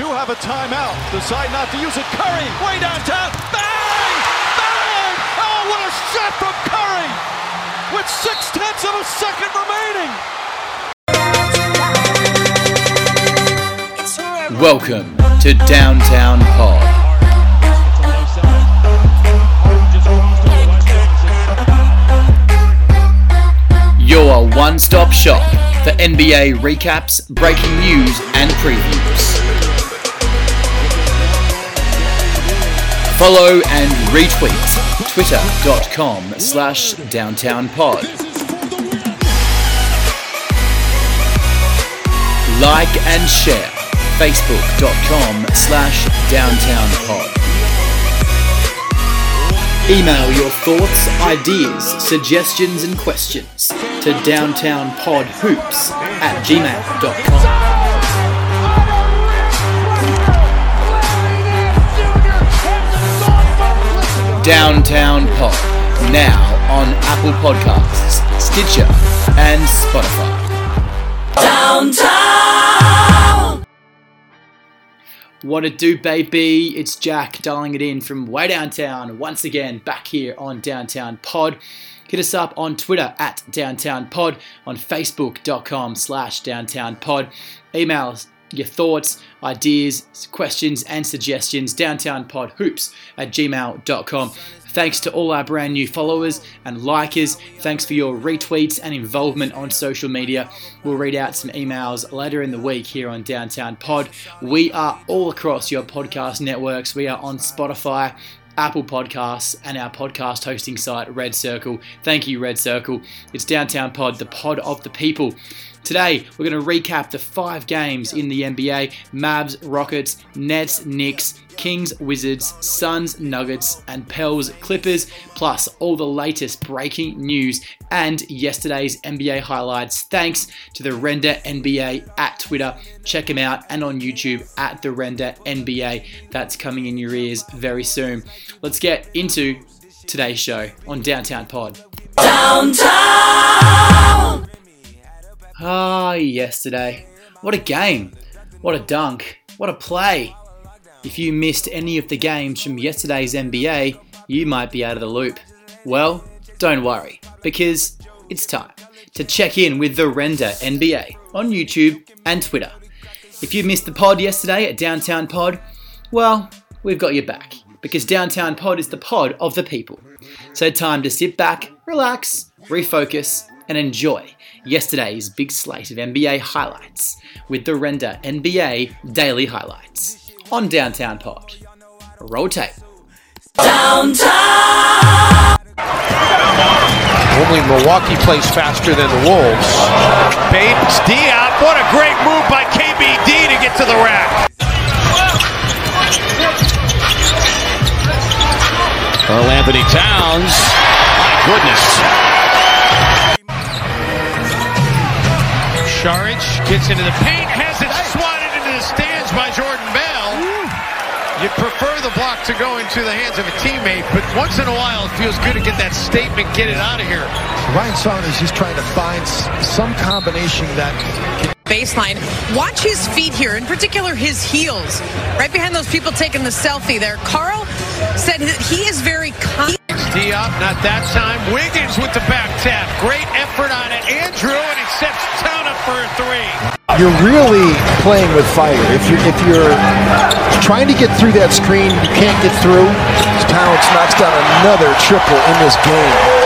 do have a timeout. Decide not to use it. Curry, way downtown. Bang! Bang! Oh, what a shot from Curry! With six tenths of a second remaining. Welcome to Downtown Pod. Your one stop shop for NBA recaps, breaking news, and previews. Follow and retweet twitter.com slash downtownpod. Like and share facebook.com slash downtownpod. Email your thoughts, ideas, suggestions and questions to downtownpodhoops at gmail.com. Downtown Pod, now on Apple Podcasts, Stitcher, and Spotify. Downtown! What it do, baby? It's Jack dialing it in from way downtown once again, back here on Downtown Pod. Hit us up on Twitter at Downtown Pod, on Facebook.com slash Downtown Pod. Email us your thoughts, ideas, questions, and suggestions, downtownpodhoops at gmail.com. Thanks to all our brand new followers and likers. Thanks for your retweets and involvement on social media. We'll read out some emails later in the week here on Downtown Pod. We are all across your podcast networks. We are on Spotify, Apple Podcasts, and our podcast hosting site, Red Circle. Thank you, Red Circle. It's Downtown Pod, the pod of the people. Today, we're going to recap the five games in the NBA Mavs, Rockets, Nets, Knicks, Kings, Wizards, Suns, Nuggets, and Pels, Clippers, plus all the latest breaking news and yesterday's NBA highlights. Thanks to the Render NBA at Twitter. Check him out and on YouTube at the Render NBA. That's coming in your ears very soon. Let's get into today's show on Downtown Pod. Ah, yesterday. What a game. What a dunk. What a play. If you missed any of the games from yesterday's NBA, you might be out of the loop. Well, don't worry, because it's time to check in with the Render NBA on YouTube and Twitter. If you missed the pod yesterday at Downtown Pod, well, we've got your back, because Downtown Pod is the pod of the people. So, time to sit back, relax, refocus, and enjoy yesterday's big slate of NBA highlights with the Render NBA Daily Highlights on Downtown Pod. Roll tape. Downtown! Normally Milwaukee plays faster than the Wolves. Bates, D out. What a great move by KBD to get to the rack. Karl Anthony Towns. My goodness. Saric gets into the paint, has it swatted into the stands by Jordan Bell. You'd prefer the block to go into the hands of a teammate, but once in a while it feels good to get that statement, get it out of here. Ryan Saunders just trying to find some combination that baseline. Watch his feet here, in particular his heels, right behind those people taking the selfie there. Carl said that he is very con- D up, not that time. Wiggins with the back tap. Great effort on it. Andrew, and he sets town up for a three. you're really playing with fire. If you're if you're trying to get through that screen, you can't get through. Towns knocks down another triple in this game.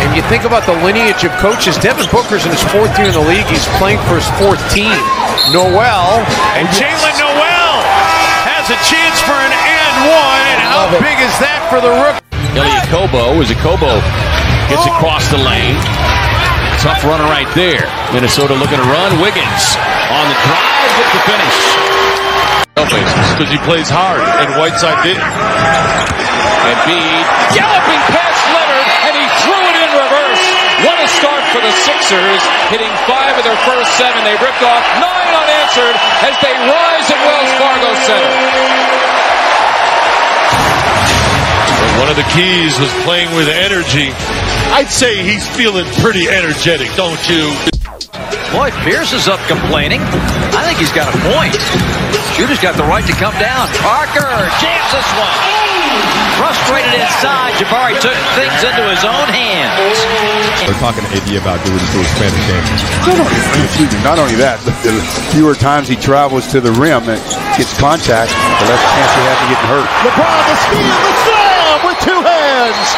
And you think about the lineage of coaches. Devin Booker's in his fourth year in the league. He's playing for his fourth team. Nowell. And Jaylen Nowell has a chance for an and one. And how it. big is that for the rookie? Elie Okobo is a Kobo gets oh. across the lane. Tough runner right there. Minnesota looking to run. Wiggins on the drive with the finish. because he plays hard, and Whiteside didn't. Embiid galloping past Leonard, and he threw it in reverse. What a start for the Sixers, hitting five of their first seven. They ripped off nine unanswered as they rise at Wells Fargo Center. One of the keys was playing with energy. I'd say he's feeling pretty energetic, don't you? Boy, Pierce is up complaining. I think he's got a point. Shooter's got the right to come down. Parker jams this one. Frustrated inside, Jabari took things into his own hands. We're talking to AD about doing this to expand the game. Not only, excuse me, not only that, but the fewer times he travels to the rim and gets contact, the less chance he has of getting hurt. LeBron the steal, the slam with two hands.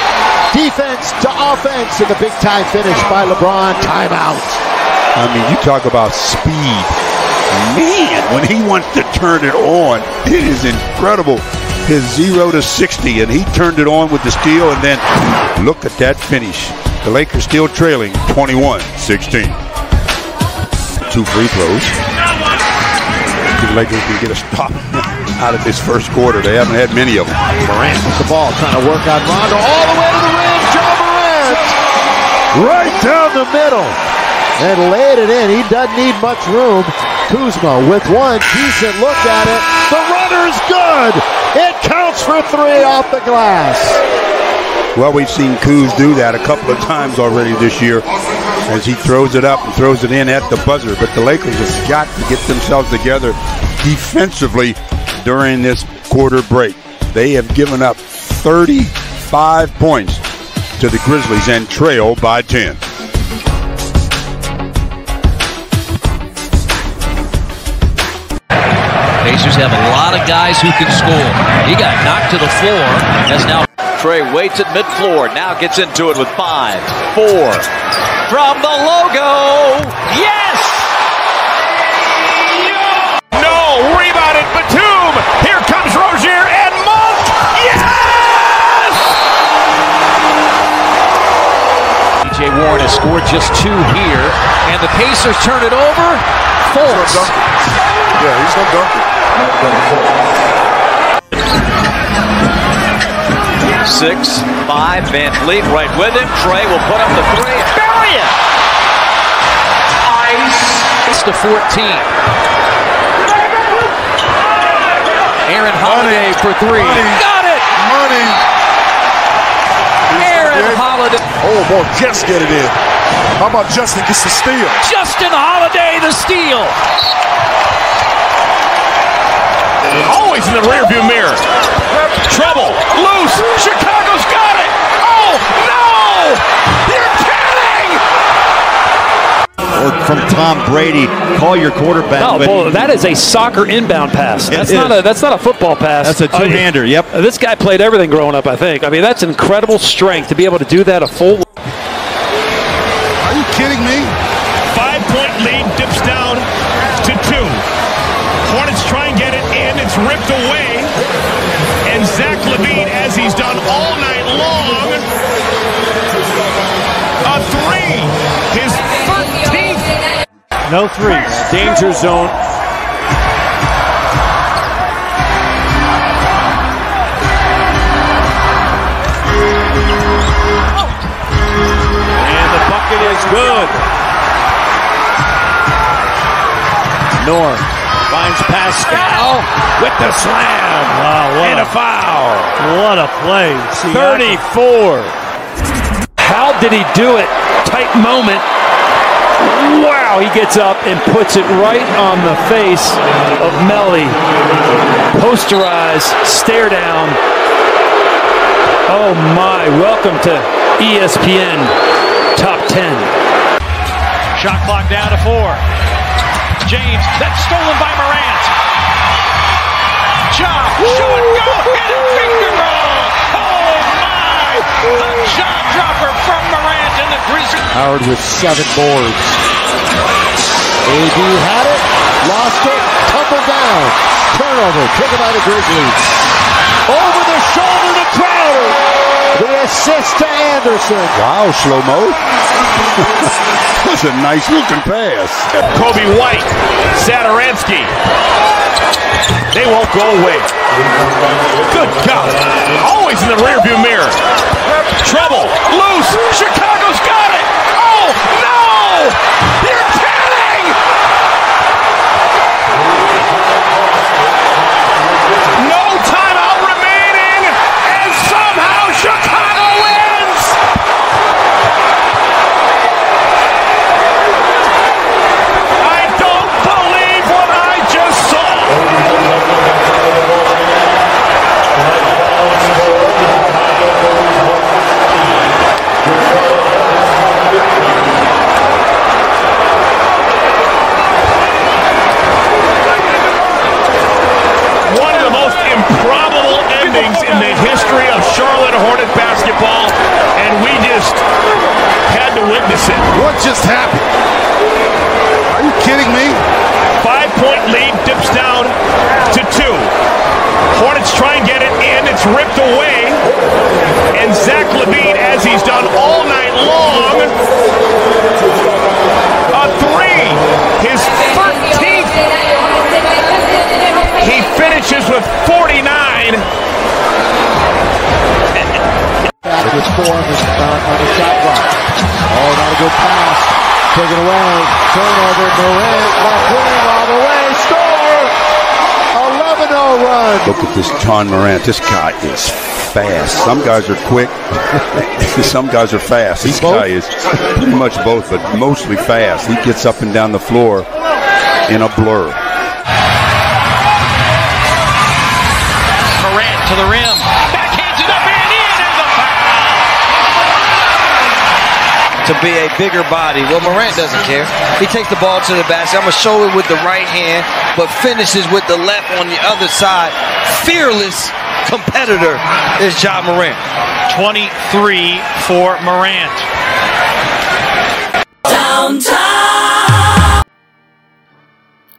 Defense to offense and the big time finish by LeBron. Timeout. I mean, you talk about speed. Man, when he wants to turn it on, it is incredible. His zero to 60, and he turned it on with the steal, and then look at that finish. The Lakers still trailing 21 16. Two free throws. The Lakers can get a stop out of this first quarter. They haven't had many of them. Morant with the ball, trying to work on Rondo all the way to the rim. Ja Morant, right down the middle, and laid it in. He doesn't need much room. Kuzma with one decent look at it. The runner's good. It counts for three off the glass. Well, we've seen Kuz do that a couple of times already this year as he throws it up and throws it in at the buzzer. But the Lakers have got to get themselves together defensively during this quarter break. They have given up 35 points to the Grizzlies and trail by 10. Pacers have a lot of guys who can score. He got knocked to the floor. Has now Trey waits at mid-floor. Now gets into it with five, four. From the logo. Yes! No! Rebounded Batum! Here comes Rozier and Monk! Yes! TJ Warren has scored just two here, and the Pacers turn it over. Fultz. Yeah, he's no dunker. Six, five. Van Fleet right with him. Trey will put up the three and bury it. It's to 14. Aaron Holiday for three. Got it! Money. Aaron Holiday. Oh, boy, just get it in. How about Justin gets the steal? Justin Holiday, the steal. Always in the rearview mirror. Trouble. Loose. Chicago's got it. Oh, no! You're kidding! Or from Tom Brady, call your quarterback. No, but- well, that is a soccer inbound pass. It That's is. not a that's not a football pass. That's a two-hander, yep. This guy played everything growing up, I think. I mean, that's incredible strength to be able to do that a full. No threes. Danger zone. And the bucket is good. Norm finds Pascal with the slam. Wow, and a foul. What a play. 34. How did he do it? Tight moment. Wow, he gets up and puts it right on the face of Melli. Posterize, stare down. Oh my, welcome to ESPN Top 10. Shot clock down to four. James, that's stolen by Morant. Job, shot, go, hit it, finger roll. Oh my! A jaw dropper from Morant the. Howard with seven boards. AD had it, lost it, tumbled down. Turnover, taken by the Grizzlies. Over the shoulder to Crowder. The assist to Anderson. Wow, slow mo. That's a nice looking pass. Coby White, Satoransky. They won't go away. Good God. Always in the rearview mirror. Trouble. Loose. Chicago's got it. Four on the, uh, on the shot clock. Oh, not a good pass. Taken away. Turnover. Morant left all the way. Score! 11-0 run. Look at this Ja Morant. This guy is fast. Some guys are quick. Some guys are fast. This guy is pretty much both, but mostly fast. He gets up and down the floor in a blur. Morant to the rim. To be a bigger body. Well, Morant doesn't care. He takes the ball to the basket. I'm going to show it with the right hand, but finishes with the left on the other side. Fearless competitor is Ja Morant. 23 for Morant.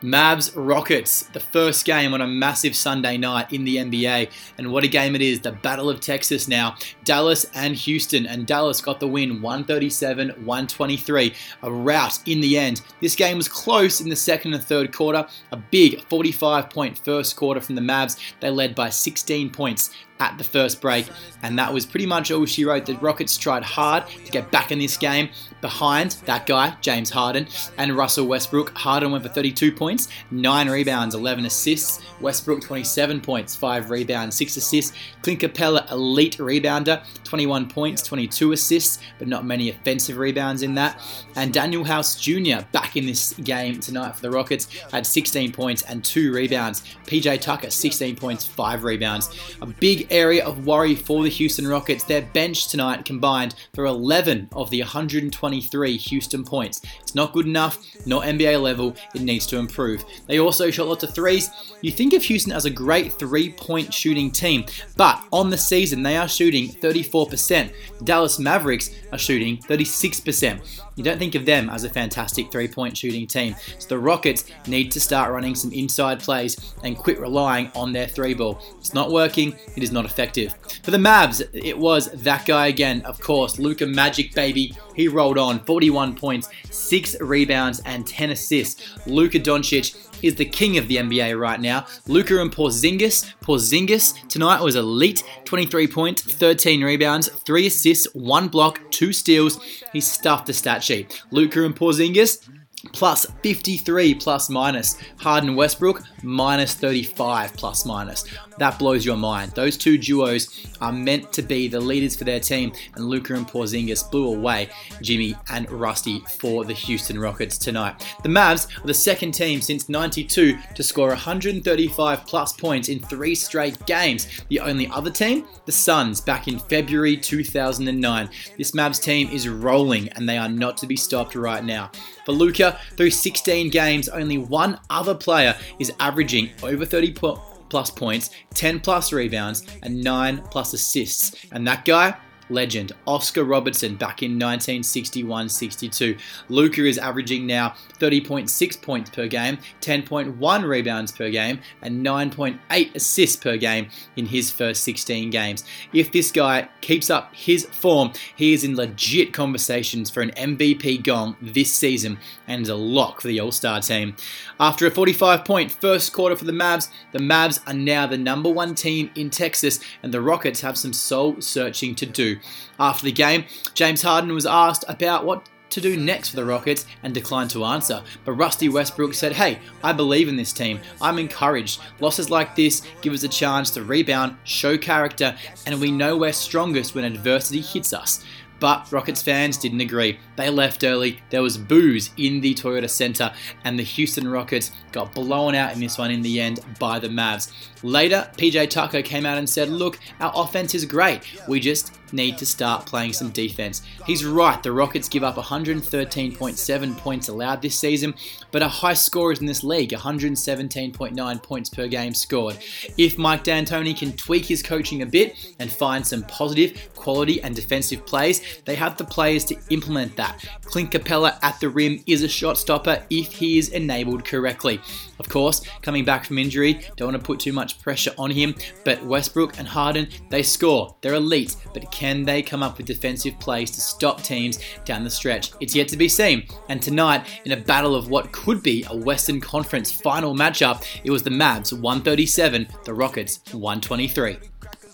Mavs Rockets, the first game on a massive Sunday night in the NBA, and what a game it is! The Battle of Texas now. Dallas and Houston, and Dallas got the win 137 123. A rout in the end. This game was close in the second and third quarter. A big 45 point first quarter from the Mavs. They led by 16 points at the first break, and that was pretty much all she wrote. The Rockets tried hard to get back in this game behind that guy, James Harden, and Russell Westbrook. Harden went for 32 points, 9 rebounds, 11 assists. Westbrook, 27 points, 5 rebounds, 6 assists. Clint Capela, elite rebounder, 21 points, 22 assists, but not many offensive rebounds in that. And Danuel House Jr. back in this game tonight for the Rockets, had 16 points and 2 rebounds. PJ Tucker, 16 points, 5 rebounds. A big area of worry for the Houston Rockets. Their bench tonight combined for 11 of the 123 Houston points. It's not good enough, not NBA level, it needs to improve. They also shot lots of threes. You think of Houston as a great three point shooting team, but on the season they are shooting 34%. Dallas Mavericks are shooting 36%. You don't think of them as a fantastic three point shooting team. So the Rockets need to start running some inside plays and quit relying on their three ball. It's not working, it is not effective. For the Mavs, it was that guy again, of course, Luka Magic Baby. He rolled on 41 points, 6 rebounds, and 10 assists. Luka Doncic is the king of the NBA right now. Luka and Porzingis. Porzingis tonight was elite. 23 points, 13 rebounds, 3 assists, 1 block, 2 steals. He stuffed the stat sheet. Luka and Porzingis plus 53 plus minus. Harden Westbrook minus 35 plus minus. That blows your mind. Those two duos are meant to be the leaders for their team, and Luka and Porzingis blew away Jimmy and Rusty for the Houston Rockets tonight. The Mavs are the second team since 92 to score 135 plus points in three straight games. The only other team, the Suns, back in February 2009. This Mavs team is rolling, and they are not to be stopped right now. For Luka, through 16 games, only one other player is averaging over 30 po- plus points, 10 plus rebounds, and 9 plus assists. And that guy, legend Oscar Robertson back in 1961 62. Luka is averaging now 30.6 points per game, 10.1 rebounds per game, and 9.8 assists per game in his first 16 games. If this guy keeps up his form, he is in legit conversations for an MVP gong this season and is a lock for the All Star team. After a 45 point first quarter for the Mavs, the Mavs are now the number one team in Texas, and the Rockets have some soul searching to do. After the game, James Harden was asked about what to do next for the Rockets and declined to answer. But Rusty Westbrook said, Hey, I believe in this team. I'm encouraged. Losses like this give us a chance to rebound, show character, and we know we're strongest when adversity hits us. But Rockets fans didn't agree. They left early. There was booze in the Toyota Center, and the Houston Rockets got blown out in this one in the end by the Mavs. Later, PJ Tucker came out and said, Look, our offense is great. We just need to start playing some defense. He's right, the Rockets give up 113.7 points allowed this season, but are high scorers in this league, 117.9 points per game scored. If Mike D'Antoni can tweak his coaching a bit and find some positive, quality, and defensive plays, they have the players to implement that. Clint Capela at the rim is a shot stopper if he is enabled correctly. Of course, coming back from injury, don't want to put too much pressure on him, but Westbrook and Harden, they score. They're elite, but can they come up with defensive plays to stop teams down the stretch? It's yet to be seen. And tonight, in a battle of what could be a Western Conference final matchup, it was the Mavs 137, the Rockets 123.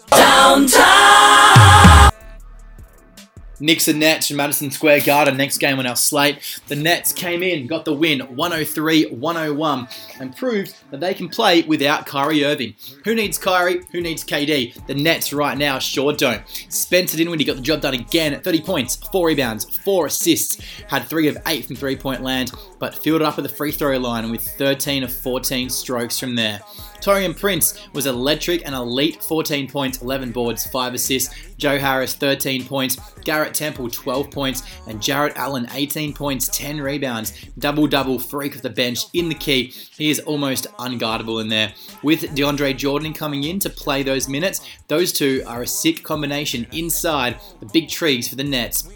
Downtown! Knicks and Nets from Madison Square Garden. Next game on our slate. The Nets came in, got the win 103 101, and proved that they can play without Kyrie Irving. Who needs Kyrie? Who needs KD? The Nets right now sure don't. Spencer Dinwiddie got the job done again at 30 points, 4 rebounds, 4 assists, had 3 of 8 from three point land, but filled it up at the free throw line with 13 of 14 strokes from there. Taurean Prince was electric and elite 14 points, 11 boards, 5 assists. Joe Harris 13 points, Garrett Temple 12 points, and Jarrett Allen 18 points, 10 rebounds. Double double freak of the bench in the key. He is almost unguardable in there. With DeAndre Jordan coming in to play those minutes, those two are a sick combination inside the big trees for the Nets.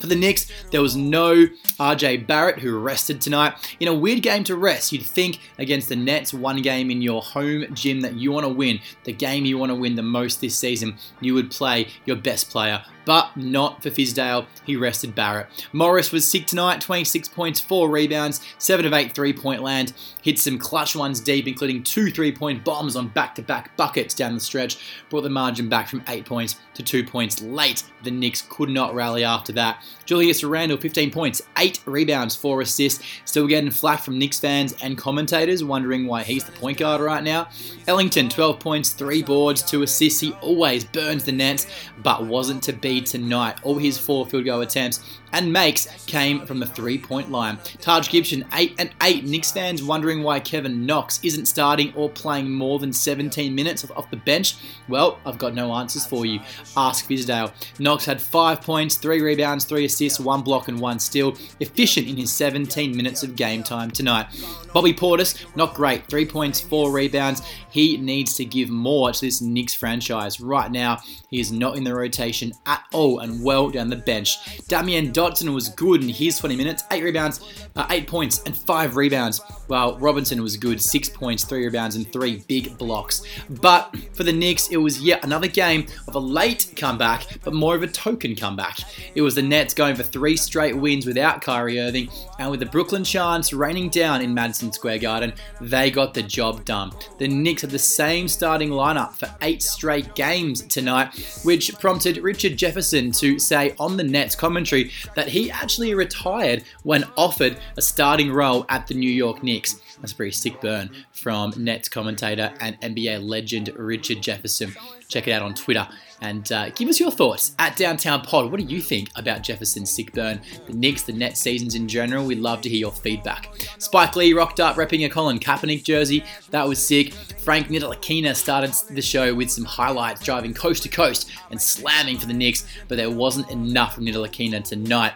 For the Knicks, there was no RJ Barrett who rested tonight. In a weird game to rest, you'd think against the Nets, one game in your home gym that you want to win, the game you want to win the most this season, you would play your best player but not for Fizdale. He rested Barrett. Morris was sick tonight, 26 points, 4 rebounds, 7 of 8 three point land. Hit some clutch ones deep, including two three point bombs on back to back buckets down the stretch. Brought the margin back from 8 points to 2 points late. The Knicks could not rally after that. Julius Randle, 15 points, 8 rebounds, 4 assists. Still getting flack from Knicks fans and commentators, wondering why he's the point guard right now. Ellington, 12 points, 3 boards, 2 assists. He always burns the nets, but wasn't to be tonight. All his four field goal attempts and makes came from the three point line. Taj Gibson, 8 and 8. Knicks fans wondering why Kevin Knox isn't starting or playing more than 17 minutes off the bench? Well, I've got no answers for you. Ask Fizdale. Knox had 5 points, 3 rebounds, 3 assists, 1 block, and 1 steal. Efficient in his 17 minutes of game time tonight. Bobby Portis, not great. 3 points, 4 rebounds. He needs to give more to this Knicks franchise. Right now, he is not in the rotation at all and well down the bench. Damyean Dotson was good in his 20 minutes, 8 rebounds, uh, 8 points, and 5 rebounds, while Robinson was good, 6 points, 3 rebounds, and 3 big blocks. But for the Knicks, it was yet another game of a late comeback, but more of a token comeback. It was the Nets going for 3 straight wins without Kyrie Irving, and with the Brooklyn Chants raining down in Madison Square Garden, they got the job done. The Knicks had the same starting lineup for 8 straight games tonight, which prompted Richard Jefferson to say on the Nets commentary that he actually retired when offered a starting role at the New York Knicks. That's a pretty sick burn from Nets commentator and NBA legend Richard Jefferson. Check it out on Twitter and uh, give us your thoughts at Downtown Pod. What do you think about Jefferson's sick burn, the Knicks, the Nets seasons in general? We'd love to hear your feedback. Spike Lee rocked up repping a Colin Kaepernick jersey. That was sick. Frank Ntilikina started the show with some highlights, driving coast to coast and slamming for the Knicks, but there wasn't enough from Ntilikina tonight.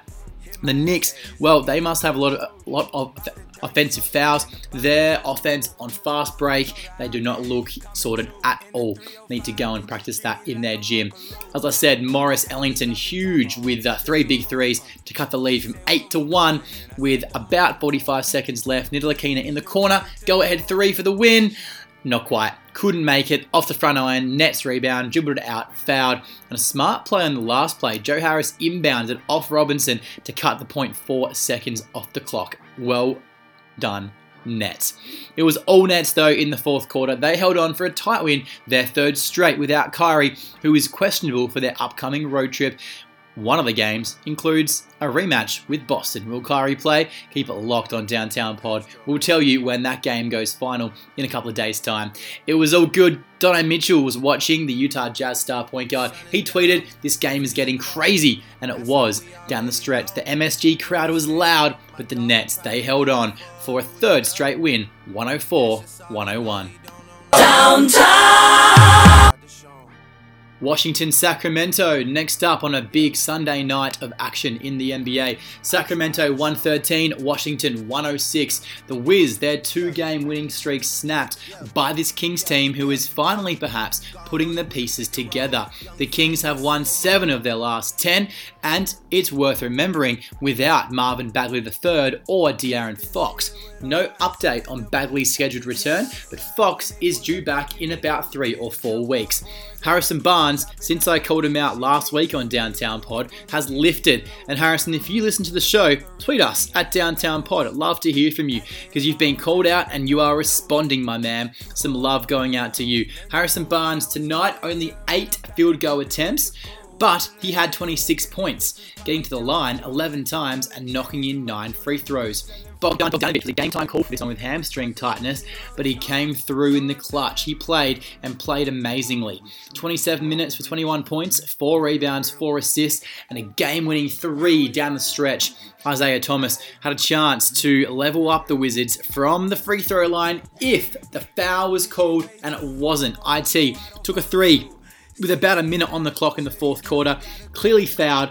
The Knicks, well, they must have a lot of, a lot of offensive fouls. Their offense on fast break, they do not look sorted at all. Need to go and practice that in their gym. As I said, Morris Ellington huge with uh, three big threes to cut the lead from 8 to 1 with about 45 seconds left. Ntilikina in the corner, go ahead three for the win. Not quite. Couldn't make it. Off the front iron, Nets rebound, dribbled it out, fouled. And a smart play on the last play. Joe Harris inbounded off Robinson to cut the point four seconds off the clock. Well done. Nets. It was all Nets though in the fourth quarter. They held on for a tight win, their third straight without Kyrie, who is questionable for their upcoming road trip. One of the games includes a rematch with Boston. Will Kyrie play? Keep it locked on Downtown Pod. We'll tell you when that game goes final in a couple of days' time. It was all good. Donovan Mitchell was watching the Utah Jazz star point guard. He tweeted, This game is getting crazy. And it was down the stretch. The MSG crowd was loud, but the Nets, they held on for a third straight win 104 101. Downtown! Washington Sacramento next up on a big Sunday night of action in the NBA. Sacramento 113, Washington 106. The Wiz, their two game winning streak snapped by this Kings team who is finally perhaps putting the pieces together. The Kings have won seven of their last 10, and it's worth remembering without Marvin Bagley III or De'Aaron Fox. No update on Bagley's scheduled return, but Fox is due back in about three or four weeks. Harrison Barnes, since I called him out last week on Downtown Pod, has lifted. And Harrison, if you listen to the show, tweet us at Downtown Pod. I'd love to hear from you because you've been called out and you are responding, my man. Some love going out to you. Harrison Barnes tonight, only eight field goal attempts but he had 26 points, getting to the line 11 times and knocking in 9 free throws. Bogdan Bogdanovic was a game time call for this one with hamstring tightness, but he came through in the clutch. He played and played amazingly. 27 minutes for 21 points, 4 rebounds, 4 assists, and a game winning 3 down the stretch. Isaiah Thomas had a chance to level up the Wizards from the free throw line if the foul was called, and it wasn't. IT took a 3 with about a minute on the clock in the fourth quarter, clearly fouled,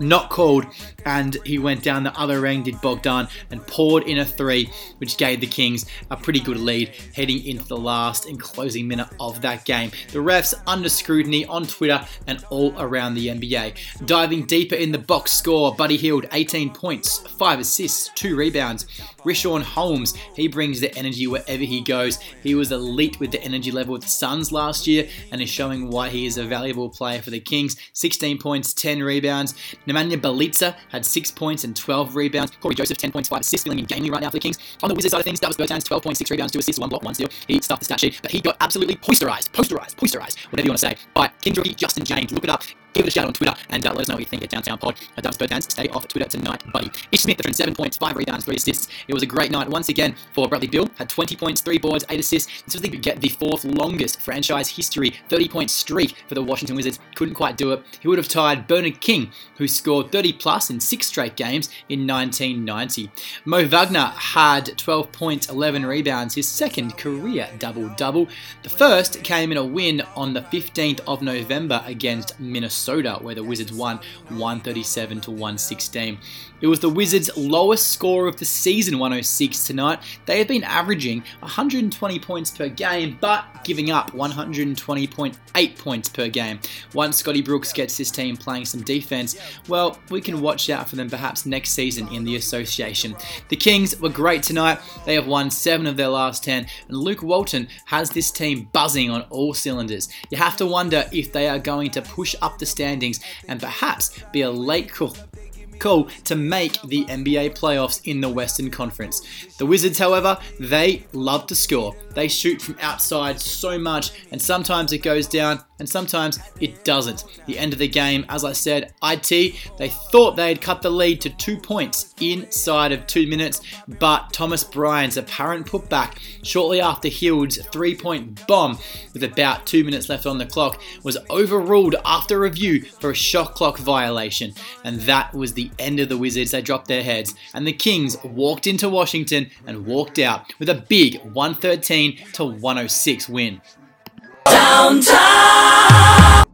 not called, and he went down the other end, did Bogdan, and poured in a three, which gave the Kings a pretty good lead heading into the last and closing minute of that game. The refs under scrutiny on Twitter and all around the NBA. Diving deeper in the box score, Buddy Hield, 18 points, 5 assists, 2 rebounds. Richaun Holmes, he brings the energy wherever he goes. He was elite with the energy level with the Suns last year and is showing why he is a valuable player for the Kings. 16 points, 10 rebounds. Nemanja Bjelica had 6 points and 12 rebounds. Cory Joseph, 10 points, 5 assists, feeling in gamely right now for the Kings. On the Wizards side of things, Davis Bertans, 12 points, 6 rebounds, 2 assists, 1 block, 1 steal. He stuffed the stat sheet, but he got absolutely posterized, posterized, posterized, whatever you want to say, by Kings rookie Justin James. Look it up give it a shout on Twitter and uh, let us know what you think at Downtown Pod. Uh, Dubs Bird stay off Twitter tonight, buddy. Ish Smith, the seven points, five rebounds, three assists. It was a great night once again for Bradley Beal. Had 20 points, three boards, eight assists. This was the, the fourth longest franchise history 30 point streak for the Washington Wizards. Couldn't quite do it. He would have tied Bernard King, who scored 30 plus in six straight games in 1990. Mo Wagner had 12 points, 11 rebounds, his second career double double. The first came in a win on the 15th of November against Minnesota, where the Wizards Wizards won 137 to 116. It was the Wizards' lowest score of the season, 106 tonight. They have been averaging 120 points per game, but giving up 120.8 points per game. Once Scotty Brooks gets his team playing some defense, well, we can watch out for them perhaps next season in the association. The Kings were great tonight. They have won seven of their last 10, and Luke Walton has this team buzzing on all cylinders. You have to wonder if they are going to push up the standings and perhaps be a late call Cool to make the NBA playoffs in the Western Conference. The Wizards, however, they love to score. They shoot from outside so much, and sometimes it goes down, and sometimes it doesn't. The end of the game, as I said, IT, they thought they had cut the lead to two points inside of two minutes, but Thomas Bryant's apparent putback shortly after Hield's three point bomb with about two minutes left on the clock was overruled after review for a shot clock violation, and that was the end of the Wizards. They dropped their heads, and the Kings walked into Washington and walked out with a big 113 to 106 win. Downtown!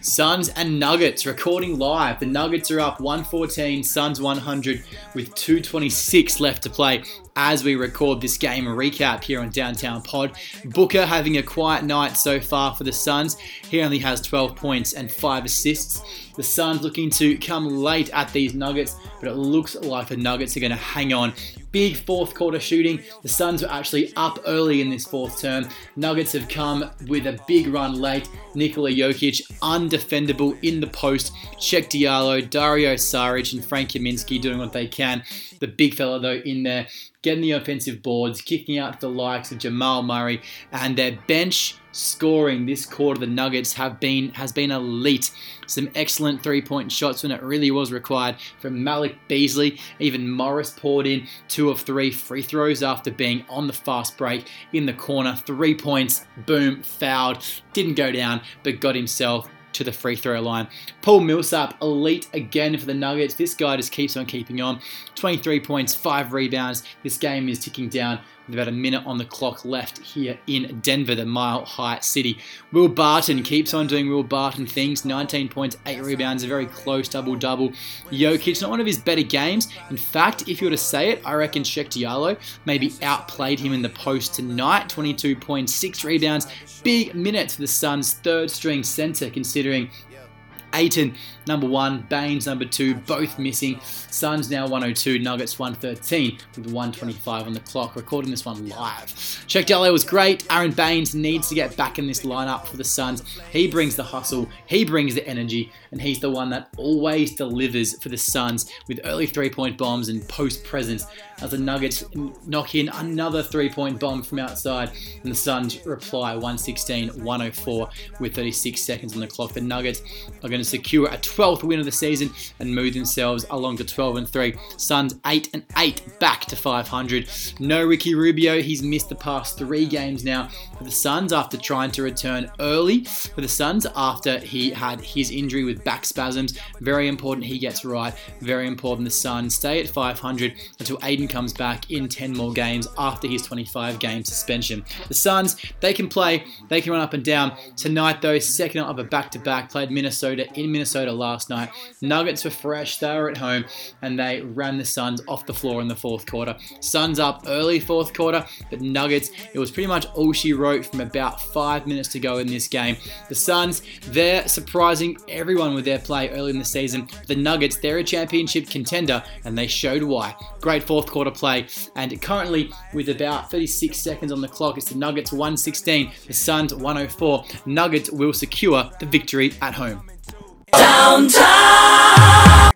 Suns and Nuggets recording live. The Nuggets are up 114, Suns 100 with 226 left to play as we record this game recap here on Downtown Pod. Booker having a quiet night so far for the Suns. He only has 12 points and 5 assists. The Suns looking to come late at these Nuggets, but it looks like the Nuggets are going to hang on. Big fourth quarter shooting. The Suns were actually up early in this fourth term. Nuggets have come with a big run late. Nikola Jokic undefendable in the post. Cheick Diallo, Dario Saric, and Frank Kaminsky doing what they can. The big fella though in there getting the offensive boards, kicking out the likes of Jamal Murray, and their bench scoring this quarter. The Nuggets have been has been elite. Some excellent three-point shots when it really was required from Malik Beasley. Even Morris poured in two of three free throws after being on the fast break in the corner. Three points, boom, fouled. Didn't go down, but got himself to the free throw line. Paul Millsap, elite again for the Nuggets. This guy just keeps on keeping on. 23 points, 5 rebounds. This game is ticking down about a minute on the clock left here in Denver, the Mile High City. Will Barton keeps on doing Will Barton things 19 points, 8 rebounds, a very close double double. Jokic, not one of his better games. In fact, if you were to say it, I reckon Cheick Diallo maybe outplayed him in the post tonight 22 points, 6 rebounds. Big minute for the Suns' third string center, considering Ayton, number one, Baynes, number two, both missing. Suns now 102, Nuggets 113 with 125 on the clock. Recording this one live. Cheick Diallo was great. Aron Baynes needs to get back in this lineup for the Suns. He brings the hustle, he brings the energy, and he's the one that always delivers for the Suns with early three point bombs and post presence as the Nuggets knock in another three point bomb from outside, and the Suns reply 116 104 with 36 seconds on the clock. The Nuggets are going to secure a 12th win of the season and move themselves along to 12 and 3. Suns 8 and 8 back to 500. No Ricky Rubio, he's missed the past three games now for the Suns after trying to return early for the Suns after he had his injury with back spasms. Very important he gets right. Very important the Suns stay at 500 until Ayton comes back in 10 more games after his 25 game suspension. The Suns, they can play, they can run up and down. Tonight, though, second of a back to back, played Minnesota in Minnesota last night. Nuggets were fresh, they were at home, and they ran the Suns off the floor in the fourth quarter. Suns up early fourth quarter, but Nuggets, it was pretty much all she wrote from about five minutes to go in this game. The Suns, they're surprising everyone with their play early in the season. The Nuggets, they're a championship contender, and they showed why. Great fourth quarter play, and currently with about 36 seconds on the clock, it's the Nuggets 116, the Suns 104. Nuggets will secure the victory at home. Downtown!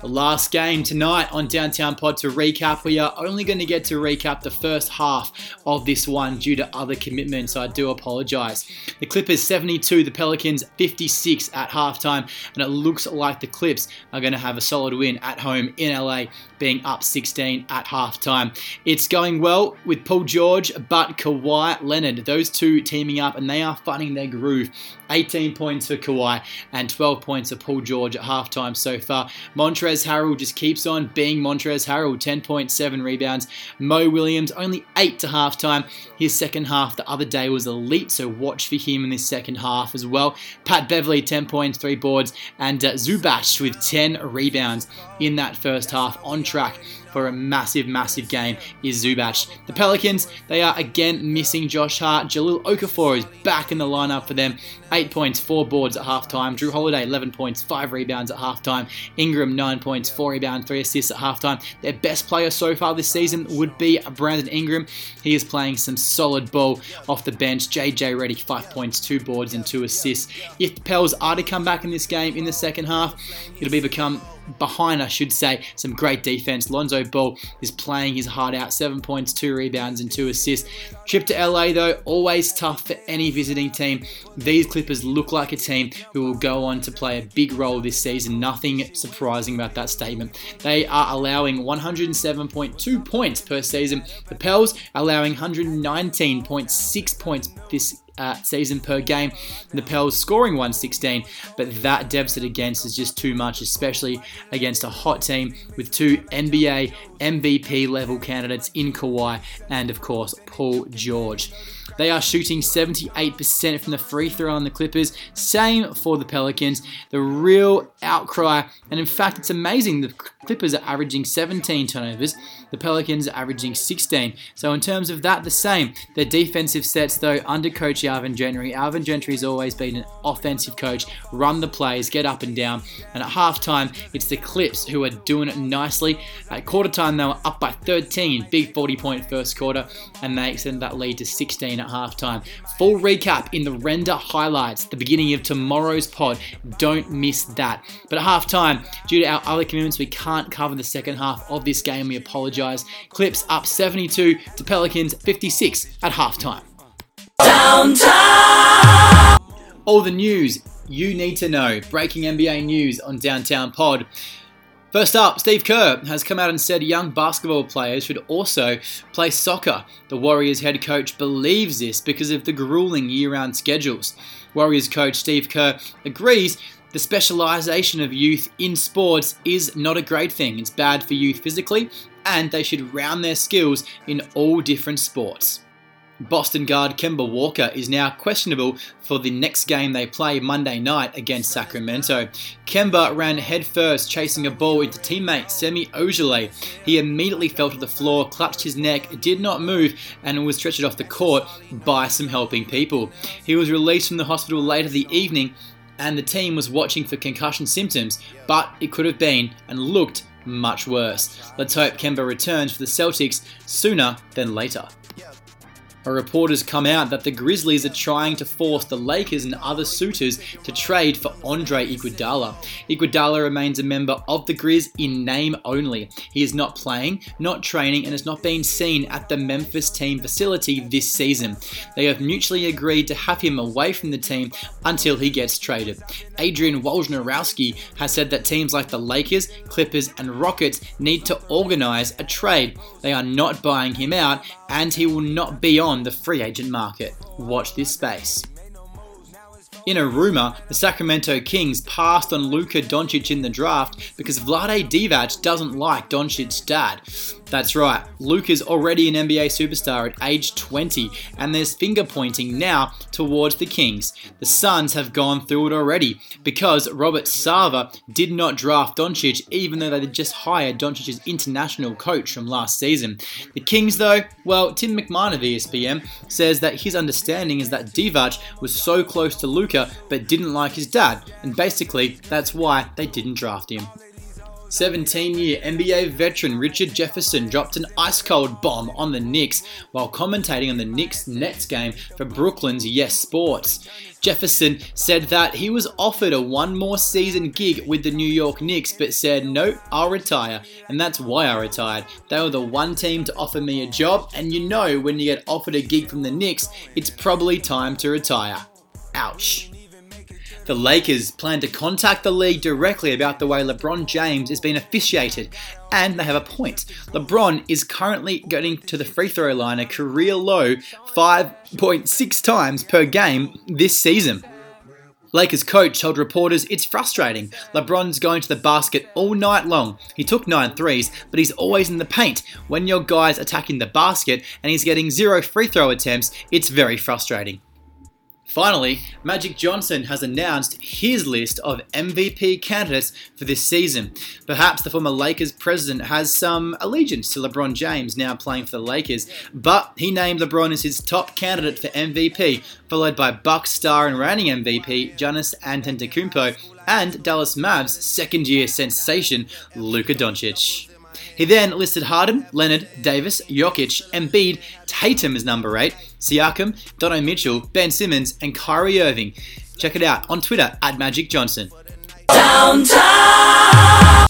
The last game tonight on Downtown Pod to recap. We are only going to get to recap the first half of this one due to other commitments. So I do apologize. The Clippers 72, the Pelicans 56 at halftime, and it looks like the Clips are going to have a solid win at home in LA, being up 16 at halftime. It's going well with Paul George, but Kawhi Leonard, those two teaming up, and they are finding their groove. 18 points for Kawhi and 12 points for Paul George at halftime so far. Montrezl Harrell just keeps on being Montrezl Harrell, 10.7 rebounds. Mo Williams only 8 to halftime. His second half the other day was elite, so watch for him in this second half as well. Pat Beverley, 10 points, 3 boards, and uh, Zubac with 10 rebounds in that first half on track for a massive, massive game is Zubac. The Pelicans, they are again missing Josh Hart. Jahlil Okafor is back in the lineup for them. 8 points, 4 boards at halftime. Jrue Holiday, 11 points, 5 rebounds at halftime. Ingram, 9 points, 4 rebounds, 3 assists at halftime. Their best player so far this season would be Brandon Ingram. He is playing some solid ball off the bench. JJ Redick, 5 points, 2 boards, and 2 assists. If the Pels are to come back in this game in the second half, it'll be become behind, I should say, some great defense. Lonzo Ball is playing his heart out. Seven points, two rebounds, and two assists. Trip to LA, though, always tough for any visiting team. These Clippers look like a team who will go on to play a big role this season. Nothing surprising about that statement. They are allowing 107.2 points per season. The Pels allowing 119.6 points this uh, season per game. The Pels scoring 116, but that deficit against is just too much, especially against a hot team with two NBA MVP level candidates in Kawhi and, of course, Paul George. They are shooting 78% from the free throw on the Clippers. Same for the Pelicans. The real outcry, and in fact, it's amazing. The Clippers are averaging 17 turnovers. The Pelicans are averaging 16. So in terms of that, the same. Their defensive sets, though, under coach Alvin Gentry. Alvin Gentry has always been an offensive coach. Run the plays, get up and down. And at halftime, it's the Clips who are doing it nicely. At quarter time, they were up by 13. Big 40 point first quarter. And they extended that lead to 16 at halftime. Full recap in the render highlights, the beginning of tomorrow's pod. Don't miss that. But at halftime, due to our other commitments, we can't cover the second half of this game. We apologize. Clips up 72 to Pelicans 56 at halftime. Downtown! All the news you need to know. Breaking NBA news on Downtown Pod. First up, Steve Kerr has come out and said young basketball players should also play soccer. The Warriors head coach believes this because of the grueling year round schedules. Warriors coach Steve Kerr agrees The specialisation of youth in sports is not a great thing. It's bad for youth physically, and they should round their skills in all different sports. Boston guard Kemba Walker is now questionable for the next game they play Monday night against Sacramento. Kemba ran headfirst chasing a ball into teammate Semi Ojeleye. He immediately fell to the floor, clutched his neck, did not move, and was stretched off the court by some helping people. He was released from the hospital later the evening and the team was watching for concussion symptoms, but it could have been and looked much worse. Let's hope Kemba returns for the Celtics sooner than later. A report has come out that the Grizzlies are trying to force the Lakers and other suitors to trade for Andre Iguodala. Iguodala remains a member of the Grizz in name only. He is not playing, not training, and has not been seen at the Memphis team facility this season. They have mutually agreed to have him away from the team until he gets traded. Adrian Wojnarowski has said that teams like the Lakers, Clippers, and Rockets need to organize a trade. They are not buying him out, and he will not be on the free agent market. Watch this space. In a rumour, the Sacramento Kings passed on Luka Doncic in the draft because Vlade Divac doesn't like Doncic's dad. That's right, Luka is already an NBA superstar at age 20, and there's finger pointing now towards the Kings. The Suns have gone through it already because Robert Sarver did not draft Doncic even though they had just hired Doncic's international coach from last season. The Kings, though, well, Tim McMahon of ESPN says that his understanding is that Divac was so close to Luka but didn't like his dad, and basically that's why they didn't draft him. 17 year NBA veteran Richard Jefferson dropped an ice cold bomb on the Knicks while commentating on the Knicks Nets game for Brooklyn's Yes Sports. Jefferson said that he was offered a one more season gig with the New York Knicks but said, Nope, I'll retire. And that's why I retired. They were the one team to offer me a job, and you know when you get offered a gig from the Knicks, it's probably time to retire. Ouch. The Lakers plan to contact the league directly about the way LeBron James is being officiated, and they have a point. LeBron is currently getting to the free throw line a career low 5.6 times per game this season. Lakers coach told reporters it's frustrating. LeBron's going to the basket all night long. He took nine threes, but he's always in the paint. When your guy's attacking the basket and he's getting zero free throw attempts, it's very frustrating. Finally, Magic Johnson has announced his list of MVP candidates for this season. Perhaps the former Lakers president has some allegiance to LeBron James now playing for the Lakers, but he named LeBron as his top candidate for MVP, followed by Bucks star and reigning MVP Giannis Antetokounmpo and Dallas Mavs second-year sensation Luka Doncic. He then listed Harden, Leonard, Davis, Jokic, Embiid, Tatum as number 8, Siakam, Donovan Mitchell, Ben Simmons, and Kyrie Irving. Check it out on Twitter at Magic Johnson. Downtown!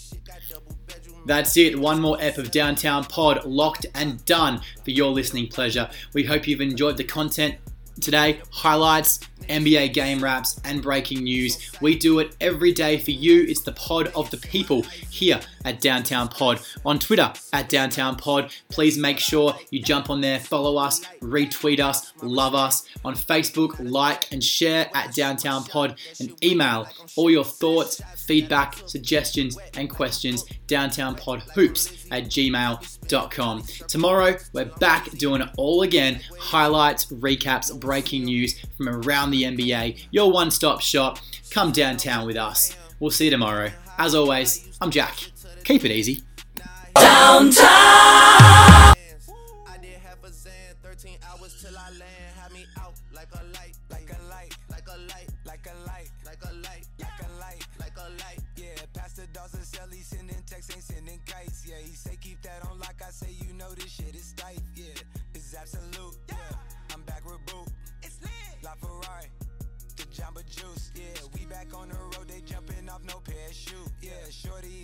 That's it. One more ep of Downtown Pod locked and done for your listening pleasure. We hope you've enjoyed the content today. Highlights, NBA game wraps, and breaking news. We do it every day for you. It's the pod of the people here at Downtown Pod. On Twitter at Downtown Pod, please make sure you jump on there, follow us, retweet us, love us. On Facebook, like and share at Downtown Pod, and email all your thoughts, feedback, suggestions, and questions downtownpodhoops at gmail.com. Tomorrow, we're back doing it all again highlights, recaps, breaking news from around the NBA. Your one stop shop. Come downtown with us. We'll see you tomorrow. As always, I'm Jack. Keep it easy. Downtown!